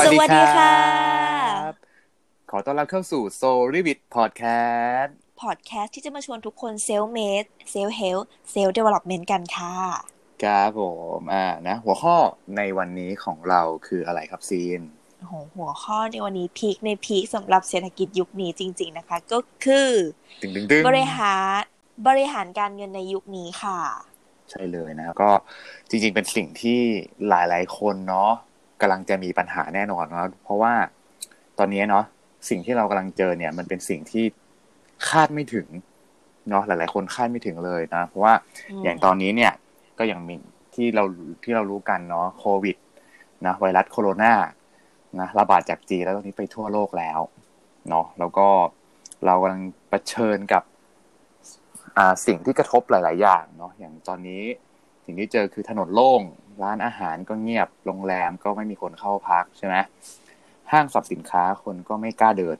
สวัสดีค่ะรับขอต้อนรับเข้าสู่ Soul r e v i t Podcast พอดแคสต์ที่จะมาชวนทุกคน self-made self-help self-development กันค่ะครับผมอ่านะ หัวข้อในวันนี้ของเราคืออะไรครับซีนโอ้โหหัวข้อในวันนี้ peak ใน peak สำหรับเศรษฐกิจยุคนี้จริง ๆนะคะ ก็คือตึงตึงตึงบริหารบริหารการเงินในยุคนี้ค่ะ ใช่เลยนะครับก็จริง ๆ เป็นสิ่งที่หลาย ๆ คนเนาะ กำลังจะมีปัญหาแน่นอนเนาะเพราะว่าตอนนี้เนาะสิ่งที่เรากำลังเจอเนี่ย มันเป็นสิ่งที่คาดไม่ถึงเนาะหลาย ๆ คนคาดไม่ถึงเลยนะ เพราะว่าอืมอย่างตอนนี้เนี่ย ก็อย่างมีที่เราที่เรารู้กันเนาะโควิดนะไวรัสโคโรนานะระบาดจากจีนแล้วตอนนี้ไปทั่วโลกแล้วเนาะแล้วก็เรากำลังเผชิญกับอ่าสิ่งที่กระทบหลาย ๆ อย่างเนาะอย่างตอนนี้สิ่งที่เจอคือถนนโล่ง ร้านอาหารก็เงียบโรงแรมก็ไม่มีคนเข้าพักใช่ไหมห้างสรรพสินค้าคนก็ไม่กล้าเดิน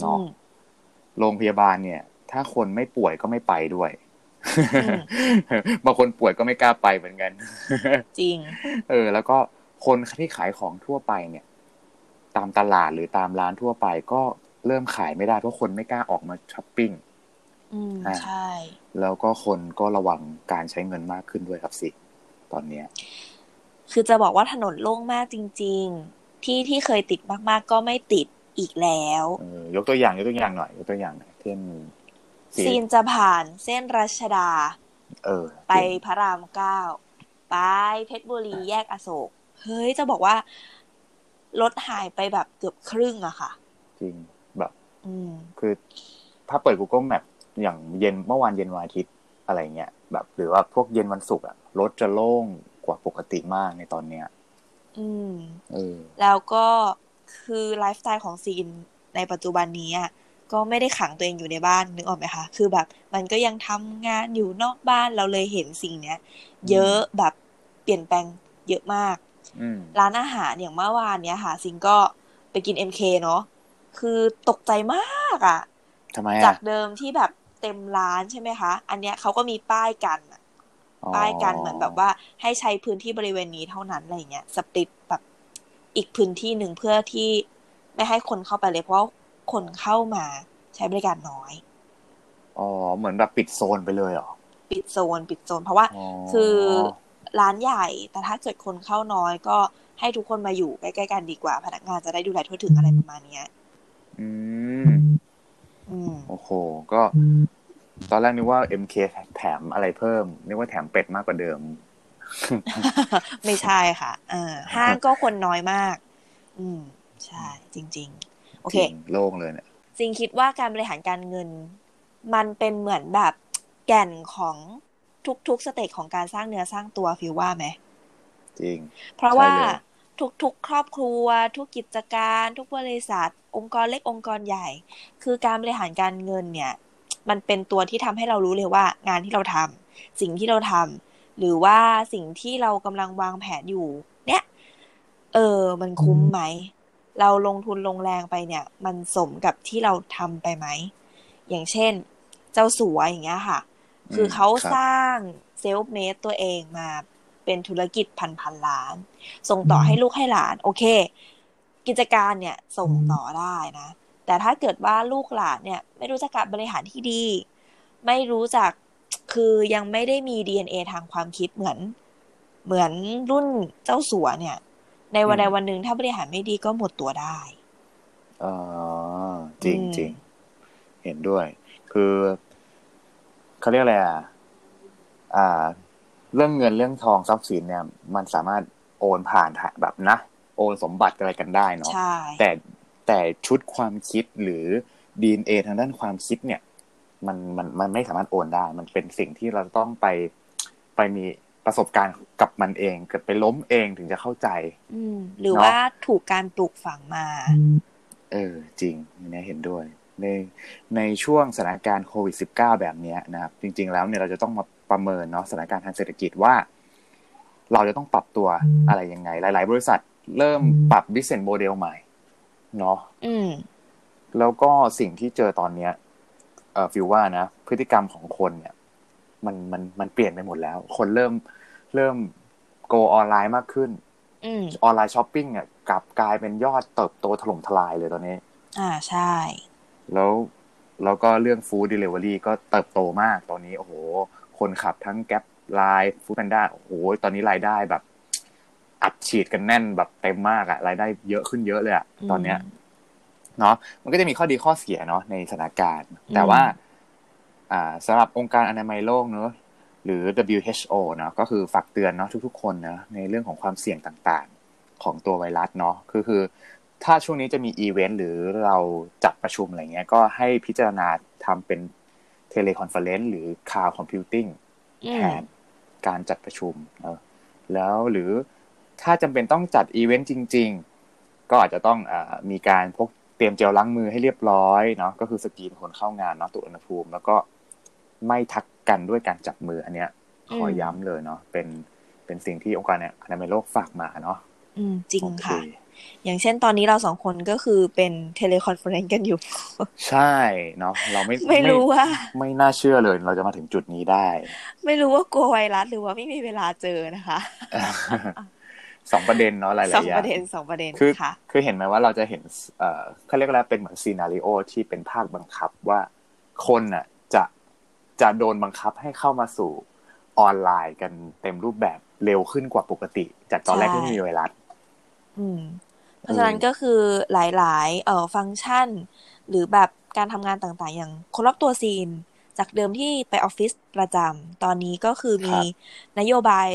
เนาะอืมโรงพยาบาลเนี่ย ถ้าคนไม่ป่วยก็ไม่ไปด้วยอืมบางคนป่วยก็ไม่กล้าไปเหมือนกัน จริง เออ แล้วก็คนที่ขายของทั่วไปเนี่ย ตามตลาดหรือตามร้านทั่วไปก็เริ่มขายไม่ได้เพราะคนไม่กล้าออกมาช้อปปิ้ง อืมอ่าใช่ แล้วก็คนก็ระวังการใช้เงินมากขึ้นด้วยครับสิ ตอนเนี้ย คือจะบอกว่าถนนโล่งมากจริง ๆ ที่ที่เคยติดมาก ๆ ก็ไม่ติดอีกแล้วเออยกตัวอย่างยกตัวอย่างหน่อยยกตัวอย่างหน่อยเช่นซีนจะผ่านเส้นรัชดา เออ ไปพระรามเก้าไปเพชรบุรีแยกอโศก เฮ้ย จะบอกว่ารถหายไปแบบเกือบครึ่งอะค่ะ จริงแบบ อืมคือถ้าเปิด Google Map อย่างเย็นเมื่อวานเย็นวันอาทิตย์ อะไรเงี้ยแบบหรือว่าพวกเย็นวันศุกร์อะรถจะโล่งกว่าปกติมากในตอนเนี้ย อืมเออแล้วก็คือไลฟ์สไตล์ของซีนในปัจจุบันนี้อะก็ไม่ได้ขังตัวเองอยู่ในบ้านนึกออกไหมคะคือแบบ มันก็ยังทำงานอยู่นอกบ้านเราเลยเห็นสิ่งเนี้ย เยอะแบบเปลี่ยนแปลงเยอะมากอืมร้านอาหารอย่างเมื่อวานเนี้ยค่ะซิงก็ไปกิน MK เนาะคือตกใจมากอะทำไมจาอะกเดิมที่แบบ เต็มร้านใช่ไหมคะ อันเนี้ยเขาก็มีป้ายกันอะอ๋อป้ายกันเหมือนแบบว่า ให้ใช้พื้นที่บริเวณนี้เท่านั้นอะไรเงี้ยสปริตแบบอีกพื้นที่หนึ่งเพื่อที่ไม่ให้คนเข้าไปเลยเพราะว่าคนเข้ามาใช้บริการน้อย อ๋อ เหมือนแบบปิดโซนไปเลยเหรอ ปิดโซน ปิดโซน เพราะว่าอ๋อคือร้านใหญ่ แต่ถ้าเกิดคนเข้าน้อยก็ให้ทุกคนมาอยู่ใกล้ๆกันดีกว่า พนักงานจะได้ดูแลทั่วถึงอะไรประมาณเนี้ย อืมอืม โอ้โห ก็ ตอนแรกนึกว่า MK แถมอะไรเพิ่ม นึกว่าแถมเป็ดมากกว่าเดิม ไม่ใช่ค่ะเออห้างก็คนน้อยมาก อืม ใช่ จริง ๆ โอเคจริงโล่งเลยเนี่ยจริงคิดว่าการบริหารการเงิน มันเป็นเหมือนแบบแก่นของทุกๆสเตจของการสร้างเนื้อสร้างตัวฟิวว่าไหมจริง เพราะว่าใช่เลย ทุกๆ ครอบครัว ทุกกิจการ ทุกบริษัท องค์กรเล็กองค์กรใหญ่ คือการบริหารการเงินเนี่ย มันเป็นตัวที่ทำให้เรารู้เลยว่า งานที่เราทำสิ่งที่เราทำหรือว่าสิ่งที่เรากำลังวางแผนอยู่ เนี่ย เออ มันคุ้มไหม เราลงทุนลงแรงไปเนี่ย มันสมกับที่เราทำไปไหม อย่างเช่น เจ้าสัวอย่างเงี้ยค่ะ คือเขาครับสร้างเซลฟ์เมดตัวเองมา เป็นธุรกิจพันพันๆล้าน ส่งต่อให้ลูกให้หลาน โอเค กิจการเนี่ยส่งต่อได้นะ แต่ถ้าเกิดว่าลูกหลานเนี่ย ไม่รู้จักการบริหารที่ดี ไม่รู้จักคือยังไม่ได้มี DNA ทางความคิดเหมือน เหมือนรุ่นเจ้าสัวเนี่ย ในวันใดวันหนึ่งถ้าบริหารไม่ดีก็หมดตัวได้อ๋อจริงอืมจริงเห็นด้วย คือเขาเรียกอะไรอะอ่า เรื่องเงินเรื่องทองทรัพย์สินเนี่ย มันสามารถโอนผ่านทางแบบนะ โอนสมบัติอะไรกันได้เนาะใช่แต่แต่ชุดความคิดหรือ DNA ทางด้านความคิดเนี่ย มันมันมันไม่สามารถโอนได้ มันเป็นสิ่งที่เราต้องไปไปมีประสบการณ์กับมันเองเกิดไปล้มเองถึงจะเข้าใจ อืมหรือเนอะว่าถูกการปลูกฝังมา เออ จริงอันนี้เห็นด้วย ในในช่วงสถานการณ์โควิด -19 แบบเนี้ยนะครับ จริง ๆ แล้วเนี่ยเราจะต้องมา ประเมินเนาะสถานการณ์ทางเศรษฐกิจว่า เราจะต้องปรับตัวอะไรยังไง หลาย ๆ บริษัทเริ่มปรับ business model ใหม่เนาะอืมแล้วก็สิ่งที่เจอตอนเนี้ยเอ่อฟิวว่านะพฤติกรรมของคนเนี่ย มันมันมันเปลี่ยนไปหมดแล้ว คนเริ่มเริ่ม go ออนไลน์มากขึ้นอืม online shopping อะกลับกลายเป็นยอดเติบโตถล่มทลายเลยตอนนี้ อ่าใช่ แล้วแล้วก็เรื่อง food delivery ก็เติบโตมากตอนนี้ โอ้โห คนขับทั้ง Grabไลน์ฟู้ดแพนด้าโอ้โหตอนนี้รายได้แบบ อัดฉีดกันแน่นแบบเต็มมากอะรายได้เยอะขึ้นเยอะเลยอะตอนเนี้ยเนาะมันก็จะมีข้อดีข้อเสียเนาะในสถานการณ์ แต่ว่า อ่าสำหรับองค์การอนามัยโลกเนาะหรือ WHO เนาะก็คือฝากเตือนเนาะทุก ๆ คนนะในเรื่องของความเสี่ยงต่างๆ ของตัวไวรัสเนาะคือคือ ถ้าช่วงนี้จะมีอีเวนต์หรือเราจัดประชุมอะไรเงี้ย ก็ให้พิจารณาทำเป็น teleconference หรือ cloud computing อืม แทนการจัดประชุมเนอะแล้วหรือถ้าจำเป็นต้องจัดอีเวนต์จริง ๆ ก็อาจจะต้องอามีการพกเตรียมเจลล้างมือให้เรียบร้อยเนาะก็คือสกรีนคนเข้างานเนาะตรวจอุณหภูมิ แล้วก็ไม่ทักกันด้วยการจับมืออันเนี้ยขอย้ำเลยเนาะเป็นเป็นสิ่งที่องค์การอนามัยโลกฝากมาเนาะอืมจริงโอเคค่ะ อย่างเช่นตอนนี้เราสองคนก็คือเป็น teleconference กันอยู่ ใช่เนาะเราไม่ไม่รู้ว่า ไม่น่าเชื่อเลยเราจะมาถึงจุดนี้ได้ ไม่รู้ว่ากลัวไวรัสหรือว่าไม่มีเวลาเจอนะคะสองประเด็นเนาะหลายๆสองอย่าปงระเด็นสองประเด็นคือค่ะคือเห็นไหมว่าเราจะเห็นเอ่อเขาเรียกว่าเป็นเหมือนซีนารีโอที่เป็นภาคบังคับว่าคนน่ะจะจะโดนบังคับให้เข้ามาสู่ออนไลน์กันเต็มรูปแบบเร็วขึ้นกว่าปกติ จากตอนแรกใช่ที่ไม่มีไวรัสอืม เพราะฉะนั้นก็คือหลายๆเอ่อฟังก์ชัน หรือแบบการทำงานต่างๆ อย่างคนรอบตัวซีน จากเดิมที่ไปออฟฟิศประจำตอนนี้ก็คือมีนโยบาย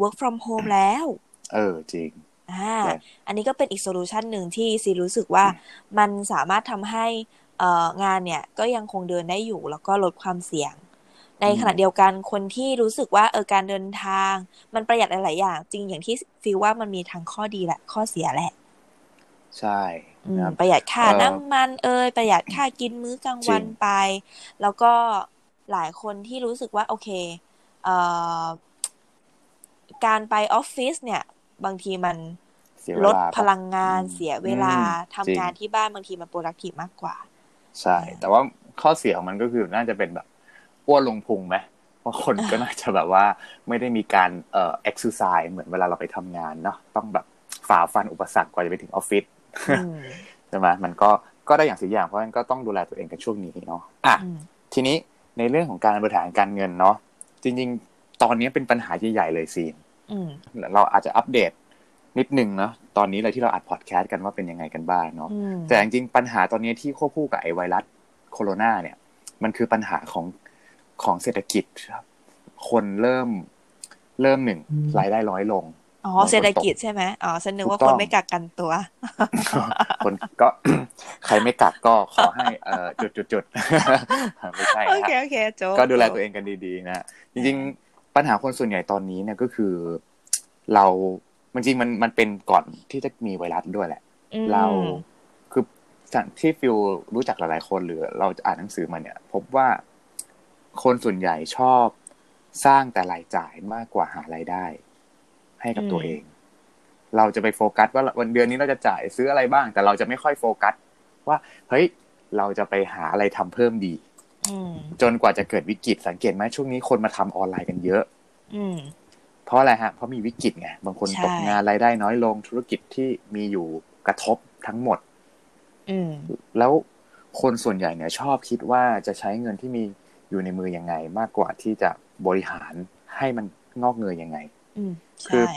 work from home แล้ว เออ จริงอ่าใช่อันนี้ก็เป็นอีกโซลูชันหนึ่งที่ซีนรู้สึกว่ามันสามารถทำให้เอ่องานเนี่ยก็ยังคงเดินได้อยู่แล้วก็ลดความเสี่ยง ในขณะเดียวกันคนที่รู้สึกว่าเออการเดินทาง มันประหยัดหลาย ๆ อย่าง จริงอย่างที่ฟีลว่ามันมีทั้งข้อดีและข้อเสียแหละ ใช่อืมนะครับประหยัดค่าเอ่อน้ำมันเอยประหยัดค่ากินมื้อกลางวันจริงไป แล้วก็หลายคนที่รู้สึกว่า โอเคเอ่อการไปออฟฟิศเนี่ย บางทีมันเสียเวลดลาพลังงานอืมเสียเวลาอืมทำจริงงานที่บ้านบางทีมันโปรดักทีฟมากกว่า ใช่ แต่ว่าข้อเสียของมันก็คือน่าจะเป็นแบบอ้วนลงพุงไหมเพราะคนก็น่าจะแบบว่าไม่ได้มีการเอ่อ exercise เหมือนเวลาเราไปทำงานเนาะต้องแบบฝ่าฟันอุปสรรคกว่าจะไปถึงออฟฟิศอืม ใช่ไหมมันก็ก็ได้อย่างสิ่งอย่างเพราะฉะนั้นก็ต้องดูแลตัวเองกันช่วงนี้เนาะอะอืมทีนี้ในเรื่องของการบริหารการเงินเนาะจริง ๆ ตอนนี้เป็นปัญหาใหญ่ๆเลยซีนอืมเราอาจจะอัปเดตนิดนึงเนาะตอนนี้เลยที่เราอัดพอดแคสต์กันว่าเป็นยังไงกันบ้างเนาะอืมแต่จริงๆปัญหาตอนนี้ที่ควบคู่กับไอไวรัสโคโรนาเนี่ย มันคือปัญหาของของเศรษฐกิจครับ คนเริ่มเริ่มหนึ่งรายได้น้อยลง อ๋อบางคนเศรษฐกิจใช่ไหมอ๋อฉันนึกว่าถูกต้คองนไม่กักกันตัว คนก็ใครไม่กักก็ขอให้เอ่อจุดจุดจุดๆไม่ใช่โอนะเคฮะโอเคโจก็ดูแลตัวเองกันดีๆนะจริง ๆ ปัญหาคนส่วนใหญ่ตอนนี้เนี่ยก็คือ เรามันจริงมันมันเป็นก่อนที่จะมีไวรัสด้วยแหละอืมเราคือจากที่ฟิลรู้จักหลายๆคนหรือเราจะอ่านหนังสือมาเนี่ย พบว่าคนส่วนใหญ่ชอบสร้างแต่รายจ่ายมากกว่าหารายได้ ให้กับตัวเอง เราจะไปโฟกัสว่าวันเดือนนี้เราจะจ่ายซื้ออะไรบ้าง แต่เราจะไม่ค่อยโฟกัส ว่า เฮ้ย เราจะไปหาอะไรทำเพิ่มดีอืมจนกว่าจะเกิดวิกฤตสังเกตไหมช่วงนี้คนมาทำออนไลน์กันเยอะ อืมเพราะอะไรฮะเพราะมีวิกฤตไงบางคนใช่ตกงานรายได้น้อยลงธุรกิจที่มีอยู่กระทบทั้งหมด อืมแล้วคนส่วนใหญ่เนี่ยชอบคิดว่าจะใช้เงินที่มีอยู่ในมือยังไง มากกว่าที่จะบริหารให้มันงอกเงยยังไง อืมคือใช่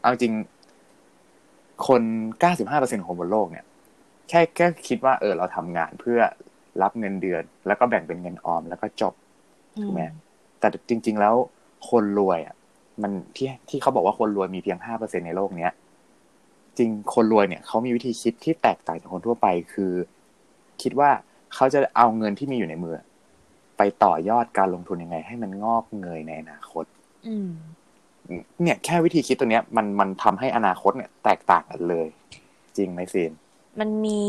เอาจริง คน95%ของคนบนโลกเนี่ย แค่แค่คิดว่าเออเราทำงานเพื่อรับเงินเดือน แล้วก็แบ่งเป็นเงินออมแล้วก็จบถูกไหมแต่จริง ๆ แล้วคนรวยอะ มันที่ที่เขาบอกว่าคนรวยมีเพียงห้าเปอร์เซ็นในโลกเนี้ยจริงคนรวยเนี่ยเขามีวิธีคิดที่แตกต่างจากคนทั่วไป คือ คิดว่าเขาจะเอาเงินที่มีอยู่ในมือ ไปต่อยอดการลงทุนยังไง ให้มันงอกเงยในอนาคตอืม เนี่ยแค่วิธีคิดตัวเนี้ยมันมันทำให้อนาคตเนี่ยแตกต่างกันเลย จริงไหมซีนมันมี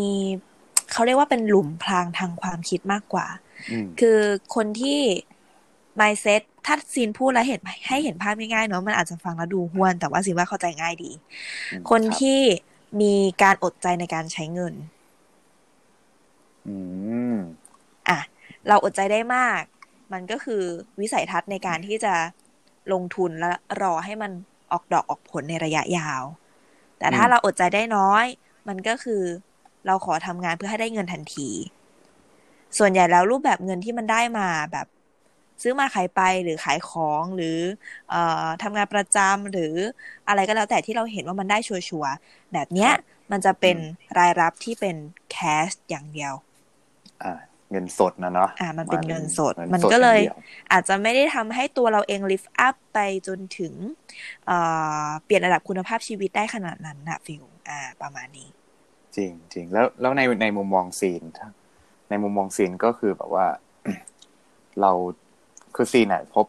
เขาเรียกว่าเป็นหลุมพรางทางความคิดมากกว่า อืม คือคนที่ mindset ถ้าซีนพูดแล้วเห็นให้เห็นภาพง่ายๆเนาะมันอาจจะฟังแล้วดูห้วน แต่ว่าซีนว่าเข้าใจง่ายดีอืมคนรับที่มีการอดใจในการใช้เงิน อืม อะ เราอดใจได้มาก มันก็คือวิสัยทัศน์ในการที่จะ ลงทุนและรอให้มันออกดอกออกผลในระยะยาว แต่ถ้าอืมเราอดใจได้น้อย มันก็คือเราขอทำงานเพื่อให้ได้เงินทันที ส่วนใหญ่แล้วรูปแบบเงินที่มันได้มาแบบ ซื้อมาขายไปหรือขายของหรือเอ่อทำงานประจำหรืออะไรก็แล้วแต่ที่เราเห็นว่ามันได้ชัวร์ๆแบบเนี้ยมันจะเป็นรายรับที่เป็นแคชอย่างเดียวอ่า เงินสดนะเนาะอ่ามันเป็นเงินสดงิมันสดก็เลยอางดีวอาจจะไม่ได้ทำให้ตัวเราเองลิฟต์อัพไปจนถึงเอ่อเปลี่ยนระดับคุณภาพชีวิตได้ขนาดนั้นนะฟิลอ่า ประมาณนี้ จริงจริงแล้วแล้วในในมุมมองซีนถ้าในมุมมองซีนก็คือแบบว่า เราคือซีนเนี่ยพบ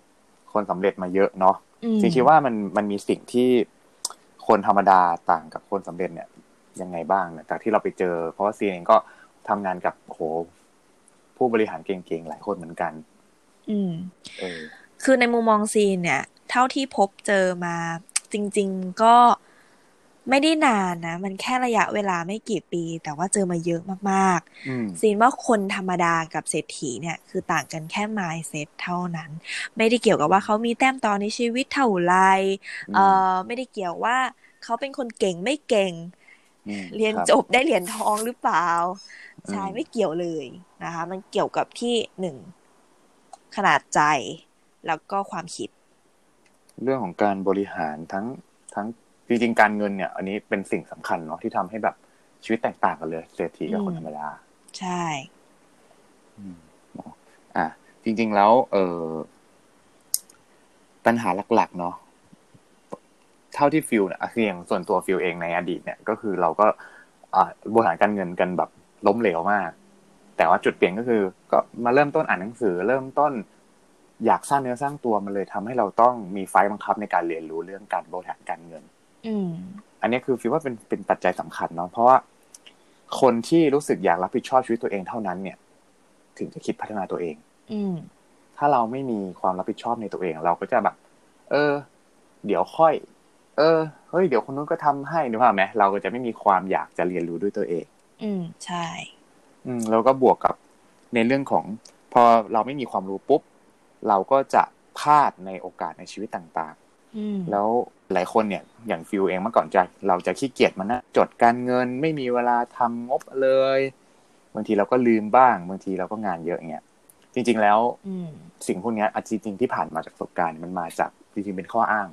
คนสำเร็จมาเยอะเนาะอืมจริงคิดว่ามันมันมีสิ่งที่คนธรรมดาต่างกับคนสำเร็จเนี่ยยังไงบ้างเนี่ยจากที่เราไปเจอ เพราะว่าซีนเองก็ทำงานกับโห ผู้บริหารเก่งๆหลายคนเหมือนกัน อืมเออคือในมุมมองซีนเนี่ย เท่าที่พบเจอมาจริง ๆก็ไม่ได้นานนะ มันแค่ระยะเวลาไม่กี่ปี แต่ว่าเจอมาเยอะมากอืมๆซีนว่าคนธรรมดากับเศรษฐีเนี่ย คือต่างกันแค่ mindset เท่านั้น ไม่ได้เกี่ยวกับว่าเขามีแต้มต่อในชีวิตเท่าไหรเอ่อไม่ได้เกี่ยวว่าเขาเป็นคนเก่งไม่เก่งอืมเรียนครับจบได้เหรียญทองหรือเปล่าอืม ใช่ไม่เกี่ยวเลยนะคะ มันเกี่ยวกับที่หนึ่งขนาดใจแล้วก็ความคิด เรื่องของการบริหารทั้งทั้งจริงๆการเงินเนี่ย อันนี้เป็นสิ่งสำคัญเนาะที่ทำให้แบบชีวิตแตกต่างกันเลยเศรษฐีกับคนธรรมดาใช่อืมเนาะอะจริง ๆแล้ว เออปัญหาหลัก ๆ เนาะเท่าที่ฟิลเนี่ยอะคืออย่างส่วนตัวฟิลเองในอดีตเนี่ย ก็คือเราก็อ่าบริหารการเงินกันแบบ ล้มเหลวมาก แต่ว่าจุดเปลี่ยนก็คือ ก็มาเริ่มต้นอ่านหนังสือ เริ่มต้น อยากสร้างเนื้อสร้างตัวมันเลยทำให้เราต้องมีไฟล์บังคับในการเรียนรู้เรื่องการบริหารการเงิน อืมอันนี้คือฟิลว่าเป็นเป็นปัจจัยสำคัญเนาะเพราะว่าคนที่รู้สึกอยากรับผิดชอบชีวิตตัวเองเท่านั้น เนี่ย ถึงจะคิดพัฒนาตัวเอง อืมถ้าเราไม่มีความรับผิดชอบในตัวเอง เราก็จะแบบ เออ เดี๋ยวค่อย เออ เฮ้ย เดี๋ยวคนนู้นก็ทำให้นึกภาพไหมเราก็จะไม่มีความอยากจะเรียนรู้ด้วยตัวเอง อืมใช่ อืมแล้วก็บวกกับในเรื่องของ พอเราไม่มีความรู้ปุ๊บ เราก็จะพลาดในโอกาสในชีวิตต่างอืมๆแล้วหลายคนเนี่ย อย่างฟิลเองเมื่อก่อนจะเราจะขี้เกียจมันนะจดการเงินไม่มีเวลาทำงบเลยบางทีเราก็ลืมบ้างบางทีเราก็งานเยอะอย่างเงี้ยจริง ๆ แล้วอืมสิ่งพวกเนี้ยอะจริงๆที่ผ่านมาจากประสบการณ์มันมาจากจริงๆเป็นข้ออ้าง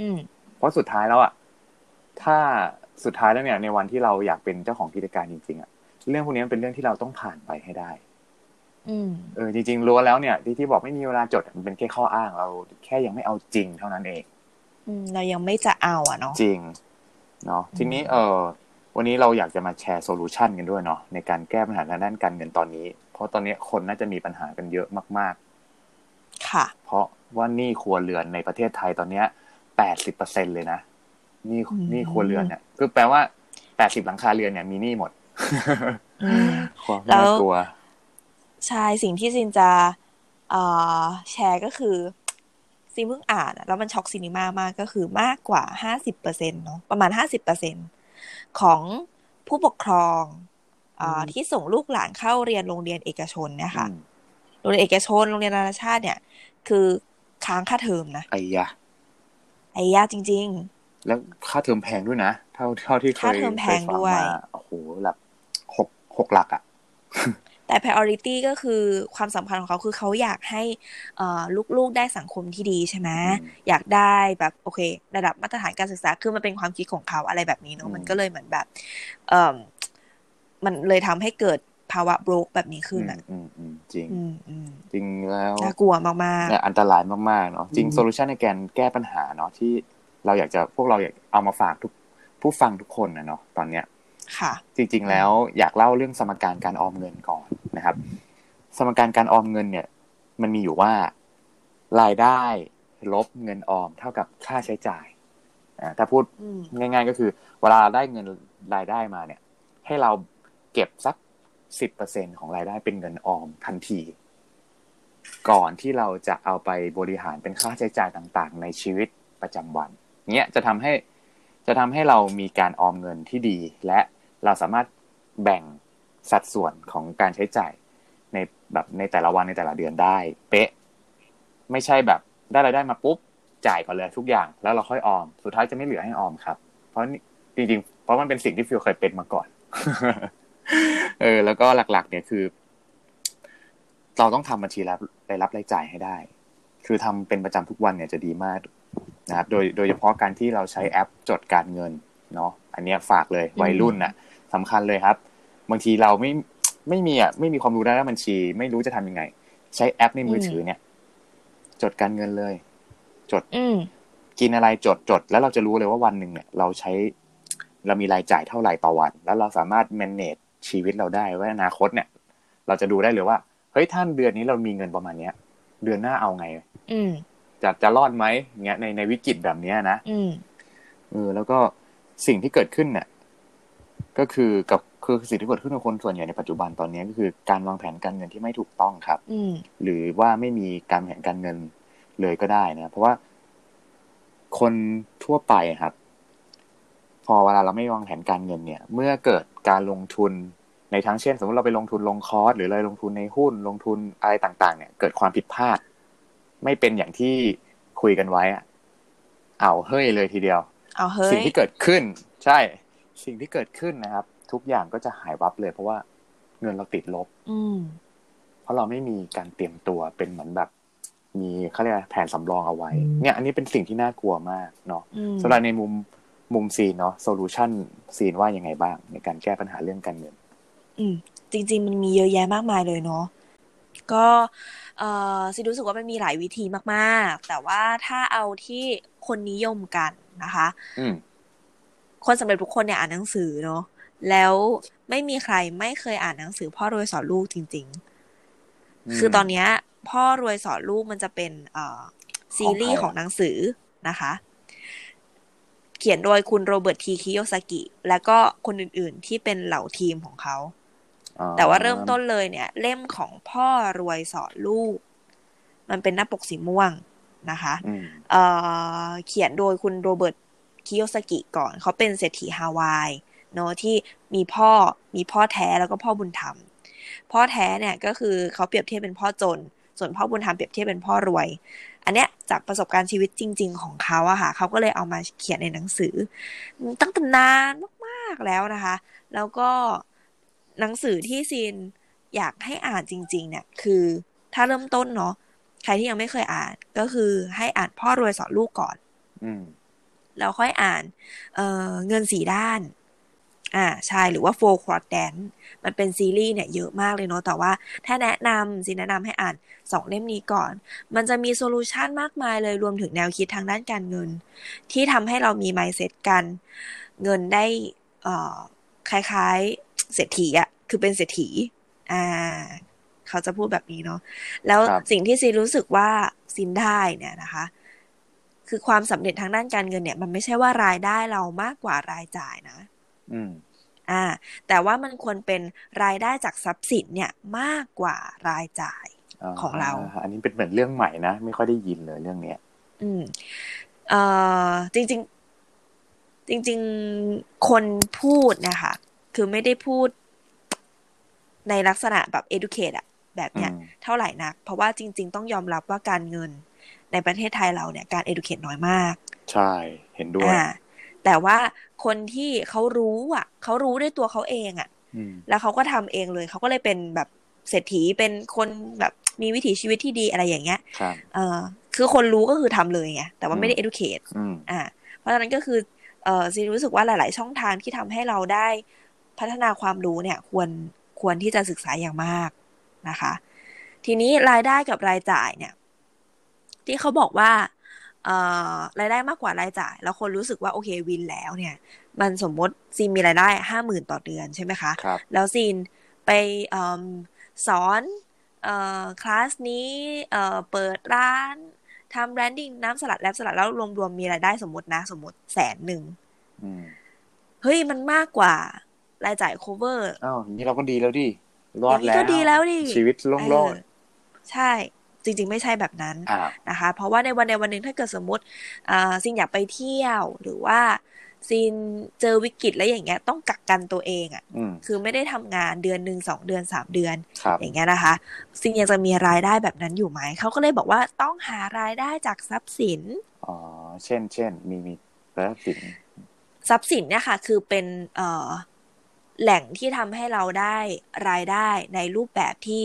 อืมเพราะสุดท้ายแล้วอะถ้า สุดท้ายแล้วเนี่ยในวันที่เราอยากเป็นเจ้าของกิจการจริงๆอะเรื่องพวกนี้มันเป็นเรื่องที่เราต้องผ่านไปให้ได้อืมเออจริงๆรู้แล้วเนี่ย ที่ที่บอกไม่มีเวลาจดมันเป็นแค่ข้ออ้าง เราแค่ยังไม่เอาจริงเท่านั้นเองอืมเรายังไม่จะเอาอะเนาะจริงเนาะทีนี้เออวันนี้เราอยากจะมาแชร์โซลูชันกันด้วยเนาะในการแก้ปัญหาทางด้านการเงินตอนนี้ เพราะตอนนี้คนน่าจะมีปัญหากันเยอะมากค่ะๆเพราะว่าหนี้ครัวเรือนในประเทศไทยตอนเนี้แปดสิบเปอร์เซ็นเลยนะห นี้อืมหนี้ครัวเรือนเนี่ยคือแปลว่าแปดสิบหลังคาเรือนเนี่ยมีหนี้หมดอืมความแล้วน่ากลัวใช่สิ่งที่ซินจะเอ่อแชร์ก็คือซินเพิ่งอ่านอะแล้วมันช็อกซินิมามากก็คือมากกว่าห้าสิบเปอร์เซ็นเนาะประมาณห้าสิบเปอร์เซ็นของผู้ปกครองเอ่ออืมที่ส่งลูกหลานเข้าเรียนโรงเรียนเอกชนเนี่ยค่ะอืมโรงเรียนเอกชนโรงเรียนนานาชาติเนี่ย คือค้างค่าเทอมนะไอ้ยะไอ้ยากจริง แล้วค่าเทอมแพงด้วยนะ เท่าเท่าที่เคยค่าเทอมแพงคฟัด้วยมาโอ้โหแบบหกหกหลักอะๆแต่ priority ก็คือความสำคัญของเขาคือเขาอยากให้เอ่อลูกๆได้สังคมที่ดีใช่ไหมอืมอยากได้แบบโอเค ระดับมาตรฐานการศึกษาคือมันเป็นความคิดของเขาอะไรแบบนี้เนอือะมมันก็เลยเหมือนแบบเอ่อมันเลยทำให้เกิดภาวะโบรกแบบนี้ขึ้นอือะมอืมอืมจริงอืมอืมจริงแล้วน่ากลัวมากเนี่ยอันตรายมากๆเนาะจริงอืมโซลูชันในการแก้ปัญหาเนาะที่ เราอยากจะพวกเราอยากเอามาฝากทุกผู้ฟังทุกคนนะเนาะตอนเนี้ยๆค่ะ จริง ๆ แล้วอยากเล่าเรื่องสมการการออมเงินก่อนนะครับ สมการการออมเงินเนี่ย มันมีอยู่ว่ารายได้ลบเงินออมเท่ากับค่าใช้จ่ายอ่าถ้าพูดอืมง่าย ๆ ก็คือเวลาได้เงินรายได้มาเนี่ย ให้เราเก็บสักสิบเปอร์เซ็นของรายได้เป็นเงินออมทันที ก่อนที่เราจะเอาไปบริหารเป็นค่าใช้จ่ายต่าง ๆ ในชีวิตประจำวัน เนี้ยจะทำให้จะทำให้เรามีการออมเงินที่ดี และเราสามารถแบ่งสัดส่วนของการใช้จ่ายในแบบในแต่ละวันในแต่ละเดือนได้ เป๊ะ ไม่ใช่แบบได้รายได้มาปุ๊บจ่ายก่อนเลยทุกอย่าง แล้วเราค่อยออม สุดท้ายจะไม่เหลือให้ออมครับ เพราะจริงๆ เพราะมันเป็นสิ่งที่ฟิลเคยเป็นมาก่อน เออ แล้วก็หลัก ๆ เนี่ยคือ เราต้องทำบัญชีรับรายรับรายจ่ายให้ได้ คือทำเป็นประจำทุกวันเนี่ยจะดีมาก นะครับโดยโดยเฉพาะการที่เราใช้แอปจดการเงินเนาะอันเนี้ยฝากเลยวัยรุ่นน่ะสำคัญเลยครับ บางทีเราไม่ไม่มีอะไม่มีความรู้ด้านบัญชี ไม่รู้จะทำยังไง ใช้แอปในมือถือเนี่ย จดการเงินเลย จดอืมกินอะไรจดจดแล้วเราจะรู้เลยว่าวันหนึ่งเนี่ย เราใช้ เรามีรายจ่ายเท่าไหร่ต่อวัน แล้วเราสามารถ manage ชีวิตเราได้ว่าอนาคตเนี่ย เราจะดูได้เลยว่าเฮ้ยท่านเดือนนี้เรามีเงินประมาณเนี้ย เดือนหน้าเอาไงอืม จะจะรอดไหมเงี้ยในในวิกฤตแบบเนี้ยนะอืมเออ แล้วก็สิ่งที่เกิดขึ้นเนี่ยก็คือกับคือสิ่งที่เกิดขึ้นกับคนส่วนใหญ่ในปัจจุบันตอนนี้ก็คือการวางแผนการเงินที่ไม่ถูกต้องครับ อืมหรือว่าไม่มีการแผนการเงินเลยก็ได้นะเพราะว่าคนทั่วไปครับ พอเวลาเราไม่วางแผนการเงินเนี่ย เมื่อเกิดการลงทุนในทั้งเช่น สมมติเราไปลงทุนลงคอร์สหรือเราลงทุนในหุ้นลงทุนอะไรต่าง ๆ เนี่ย เกิดความผิดพลาด ไม่เป็นอย่างที่คุยกันไว้อะเอาเฮ้ยเลยทีเดียว เอาเฮ้ยสิ่งที่เกิดขึ้น ใช่ สิ่งที่เกิดขึ้นนะครับ ทุกอย่างก็จะหายวับเลย เพราะว่าเงินเราติดลบ อืมเพราะเราไม่มีการเตรียมตัวเป็นเหมือนแบบ มีเขาเรียกอะไรแผนสำรองเอาไว้ เนี่ย อันนี้เป็นสิ่งที่น่ากลัวมากเนาะอืมสำหรับในมุมมุมซีนเนาะโซลูชันซีนว่ายังไงบ้าง ในการแก้ปัญหาเรื่องการเงิน อืมจริง ๆ มันมีเยอะแยะมากมายเลยเนาะ ก็เอ่อซิรู้สึกว่ามันมีหลายวิธีมากๆ แต่ว่าถ้าเอาที่คนนิยมกันนะคะอืมคนสำเร็จทุกคนเนี่ยอ่านหนังสือเนาะแล้วไม่มีใครไม่เคยอ่านหนังสือ พ่อรวยสอนลูกจริง ๆ คือตอนเนี้ยพ่อรวยสอนลูกมันจะเป็นเอ่อซีรีส์ของใครอะของหนังสือนะคะ เขียนโดยคุณโรเบิร์ตทีคิโยซากิ และก็คนอื่นๆที่เป็นเหล่าทีมของเขาอ๋อ แต่ว่าเริ่มต้นเลยเนี่ย เล่มของพ่อรวยสอนลูก มันเป็นหน้าปกสีม่วงนะคะอืมเอ่อเขียนโดยคุณโรเบิร์ตคิโยสกิก่อน เขาเป็นเศรษฐีฮาวายเนาะที่มีพ่อมีพ่อแท้แล้วก็พ่อบุญธรรม พ่อแท้เนี่ยก็คือเขาเปรียบเทียบเป็นพ่อจน ส่วนพ่อบุญธรรมเปรียบเทียบเป็นพ่อรวย อันเนี้ยจากประสบการณ์ชีวิตจริง ๆ ของเขาอะค่ะเขาก็เลยเอามาเขียนในหนังสือ ตั้งแต่นานมากๆแล้วนะคะ แล้วก็ หนังสือที่ซีนอยากให้อ่านจริง ๆ เนี่ย คือถ้าเริ่มต้นเนาะใครที่ยังไม่เคยอ่านก็คือให้อ่านพ่อรวยสอนลูกก่อนอืมแล้วค่อยอ่านเอ่อเงินสีด้าน อ่าใช่หรือว่า Four Quadrant มันเป็นซีรีส์เนี่ยเยอะมากเลยเนาะแต่ว่าถ้าแนะนำซีแนะนำให้อ่านสองเล่มนี้ก่อน มันจะมีโซลูชันมากมายเลยรวมถึงแนวคิดทางด้านการเงิน ที่ทำให้เรามี mindset การเงินได้เอ่อคล้ายๆ เศรษฐีอะคือเป็นเศรษฐี อ่า เขาจะพูดแบบนี้เนาะแล้วครับสิ่งที่ซีรู้สึกว่าซินได้เนี่ยนะคะ คือความสำเร็จทางด้านการเงินเนี่ย มันไม่ใช่ว่ารายได้เรามากกว่ารายจ่ายนะ อืม อ่า แต่ว่ามันควรเป็นรายได้จากทรัพย์สินเนี่ยมากกว่ารายจ่ายของเรา อันนี้เป็นเหมือนเรื่องใหม่นะ ไม่ค่อยได้ยินเลยเรื่องเนี้ย อืม เอ่อจริง ๆ จริง ๆ คนพูดนะคะ คือไม่ได้พูดในลักษณะแบบ educate อะแบบเนี้ยอืมเท่าไหร่นัก เพราะว่าจริง ๆ ต้องยอมรับว่าการเงินในประเทศไทยเราเนี่ยการ educate น้อยมาก ใช่เห็นด้วยอ่าแต่ว่าคนที่เขารู้อะเขารู้ด้วยตัวเขาเองอะอืมแล้วเขาก็ทำเองเลย เขาก็เลยเป็นแบบเศรษฐีเป็นคนแบบมีวิถีชีวิตที่ดีอะไรอย่างเงี้ยครับเออคือคนรู้ก็คือทำเลยไงแต่ว่าไม่ได้อืม educate อืมอ่า เพราะฉะนั้นก็คือเออซีรู้สึกว่าหลาย ๆ ช่องทางที่ทำให้เราได้ พัฒนาความรู้เนี่ยควรควรที่จะศึกษาอย่างมากนะคะ ทีนี้รายได้กับรายจ่ายเนี่ย ที่เขาบอกว่าเอ่อรายได้มากกว่ารายจ่าย แล้วคนรู้สึกว่าโอเควินแล้วเนี่ย มันสมมติซีนมีรายได้ห้าหมื่นต่อเดือนใช่ไหมคะครับแล้วซีนไปเอมสอนเอ่อคลาสนี้เอ่อเปิดร้านทำแบรนดิ้งน้ำสลัดแลบสลัดแล้วรวมๆมีรายได้สมมตินะ สมมติแสนหนึ่งอืมเฮ้ยมันมากกว่า รายจ่าย cover อ้าวอย่างนี้เราก็ดีแล้วดิรอดอย่างนี้แล้วก็ดีแล้วดิชีวิตโล่งโลดเออใช่จริง ๆ ไม่ใช่แบบนั้นอ่านะคะ เพราะว่าในวันใดวันหนึ่งถ้าเกิดสมมติอ่าซินอยากไปเที่ยวหรือว่าซินเจอวิกฤตแล้วอย่างเงี้ยต้องกักกันตัวเองอะ่ะอืมคือไม่ได้ทำงานเดือนหนึ่งสองเดือนสามเดือนครับอย่างเงี้ยนะคะ ซินยังจะมีรายได้แบบนั้นอยู่ไหมเขาก็เลยบอกว่าต้องหารายได้จากทรัพย์สินอ๋อเช่นเช่นมีมีแล้วสินทรัพย์สินเนี่ยค่ะ คือเป็นเอ่อ แหล่งที่ทำให้เราได้รายได้ในรูปแบบที่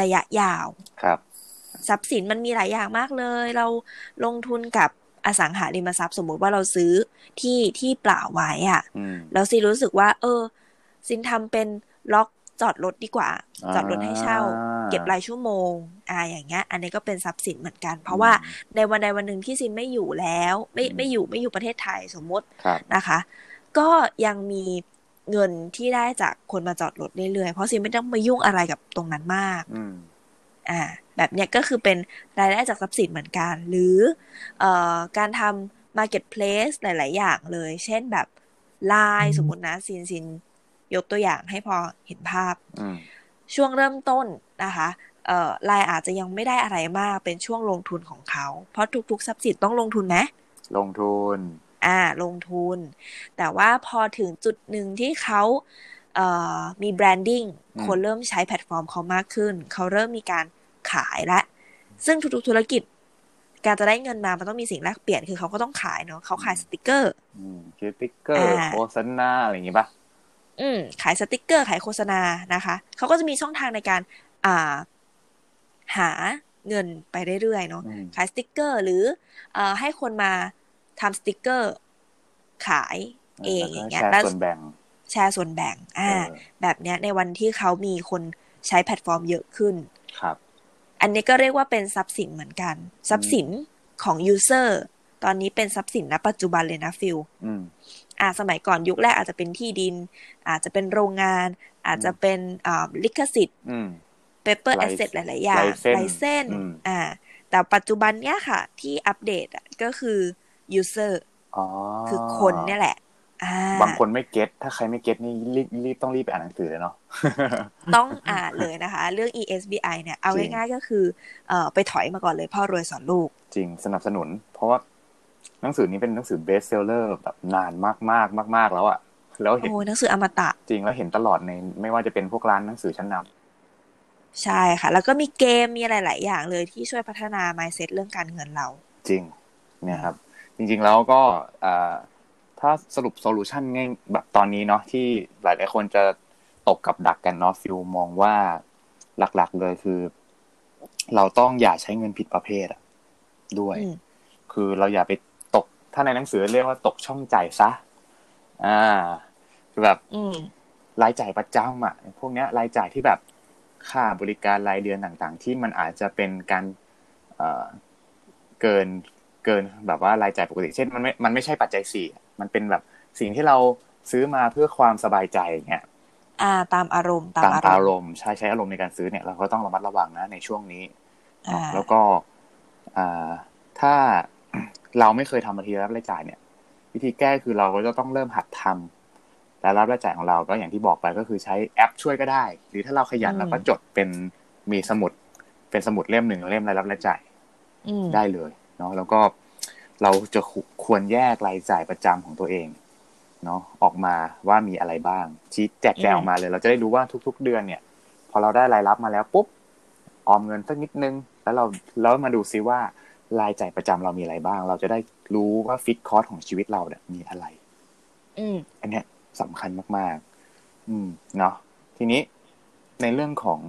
ระยะยาวครับทรัพย์สินมันมีหลายอย่างมากเลย เราลงทุนกับอสังหาริมทรัพย์สมมุติว่าเราซื้อที่ที่เปล่าไว้อะอืมแล้วซินรู้สึกว่า เออ ซินทำเป็นล็อกจอดรถดีกว่าอ่า จอดรถให้เช่า เก็บรายชั่วโมงอ่าอย่างเงี้ย อันนี้ก็เป็นทรัพย์สินเหมือนกัน เพราะว่าในวันใดวันหนึ่งที่ซินไม่อยู่แล้ว ไม่อืมไม่อยู่ไม่อยู่ประเทศไทยสมมติครับนะคะ ก็ยังมี เงินที่ได้จากคนมาจอดรถเรื่อยๆ เพราะซินไม่ต้องมายุ่งอะไรกับตรงนั้นมากอืมอ่า แบบเนี้ยก็คือเป็นรายได้จากทรัพย์สินเหมือนกัน หรือเอ่อการทำ marketplace หลาย ๆ อย่างเลย เช่นแบบไลน์สมมตินะซีนซีนยกตัวอย่างให้พอเห็นภาพอืมช่วงเริ่มต้นนะคะเอ่อไลน์อาจจะยังไม่ได้อะไรมากเป็นช่วงลงทุนของเขา เพราะทุก ๆ ทรัพย์สินต้องลงทุนไหมลงทุน อ่าลงทุน แต่ว่าพอถึงจุดหนึ่งที่เขาเอ่อมี branding อืมคนเริ่มใช้แพลตฟอร์มเขามากขึ้น เขาเริ่มมีการขายและ ซึ่งทุกๆธุรกิจ การจะได้เงินมามันต้องมีสิ่งแลกเปลี่ยนคือเขาก็ต้องขายเนาะเขาขายสติกเกอร์อืมสติ๊กเกอร์อ่าโฆษณาอะไรอย่างงี้ป่ะอืมขายสติกเกอร์ขายโฆษณานะคะ เขาก็จะมีช่องทางในการอ่าหาเงินไปเรื่อยๆเนาะอืมขายสติกเกอร์ หรือเอ่อให้คนมา ทำสติกเกอร์ ขายเองอย่างเงี้ยแชร์แล้วส่วนแบ่งแชร์ส่วนแบ่ง อ่าเออแบบเนี้ยในวันที่เขามีคนใช้แพลตฟอร์มเยอะขึ้น ครับ อันนี้ก็เรียกว่าเป็นทรัพย์สินเหมือนกัน ทรัพย์สินของ user ตอนนี้เป็นทรัพย์สินณปัจจุบันเลยนะฟิลอืมอ่า สมัยก่อนยุคแรกอาจจะเป็นที่ดิน อาจจะเป็นโรงงาน อาจจะเป็นอ่าลิขสิทธิ์อืม paper ไล asset หลาย ๆ อย่างลายเส้นลายเส้นอืมอ่า แต่ปัจจุบันเนี้ยค่ะ ที่อัปเดตอะก็คือ user อ๋อคือคนเนี่ยแหละอ่าบางคนไม่ get ถ้าใครไม่ get นี่รีบรีบต้องรีบไปอ่านหนังสือเลยเนาะต้องอ่านเลยนะคะ เรื่อง ESBI เนี่ยเอาจริงง่ายๆก็คือเอ่อไปถอยมาก่อนเลยพ่อรวยสอนลูก จริงสนับสนุน เพราะว่าหนังสือนี้เป็นหนังสือ bestseller แบบนานมากมากมากมากๆแล้วอะแล้วเห็นโอ้ยหนังสืออมตะ จริงแล้วเห็นตลอดในไม่ว่าจะเป็นพวกร้านหนังสือชั้นนำใช่ค่ะ แล้วก็มีเกมมีอะไรหลายอย่างเลยที่ช่วยพัฒนา mindset เรื่องการเงินเรา จริง เนี่ยครับ จริงๆแล้วก็อ่าถ้าสรุปโซลูชันง่ายแบบตอนนี้เนาะที่หลายๆคนจะตกกับดักกันเนาะฟิลมองว่าหลักๆเลยคือ เราต้องอย่าใช้เงินผิดประเภทอะด้วยอืมคือเราอย่าไปตกถ้าในหนังสือเรียกว่าตกช่องจ่ายซะอ่า คือแบบอืมรายจ่ายประจำอะพวกเนี้ย รายจ่ายที่แบบค่าบริการรายเดือนต่างๆ ที่มันอาจจะเป็นการเอ่อเกิน เกินแบบว่ารายจ่ายปกติ เช่นมันไม่ มันไม่ใช่ปัจจัยสี่มันเป็นแบบสิ่งที่เราซื้อมาเพื่อความสบายใจเงี้ยอ่า ตามอารมณ์ตามตามอาอารรมณ์มณ์ใช้ใช้อารมณ์ในการซื้อเนี่ยเราก็ต้องระมัดระวังนะในช่วงนี้อ่าแล้วก็อ่าถ้าเราไม่เคยทำบัญชีรับรายจ่ายเนี่ย วิธีแก้คือเราก็จะต้องเริ่มหัดทำและรับรายจ่ายของเราก็อย่างที่บอกไปก็คือใช้แอปช่วยก็ได้ หรือถ้าเราขยันอืมเราก็จดเป็นมีสมุด เป็นสมุดเล่มหนึ่งเล่มรายรับรายจ่ายอืมได้เลย เนาะแล้วก็เราจะควรแยกรายจ่ายประจำของตัวเองเนาะออกมาว่ามีอะไรบ้าง ชี้แจกแจงออกมาเลย เราจะได้รู้ว่าทุก ๆ เดือนเนี่ย พอเราได้รายรับมาแล้วปุ๊บออมเงินสักนิดนึง แล้วเราแล้วมาดูซิว่ารายจ่ายประจำเรามีอะไรบ้าง เราจะได้รู้ว่าฟิกคอร์สของชีวิตเราเนี่ยมีอะไร อืมอันเนี้ยสำคัญมาก ๆ อืมเนาะทีนี้ในเรื่องของ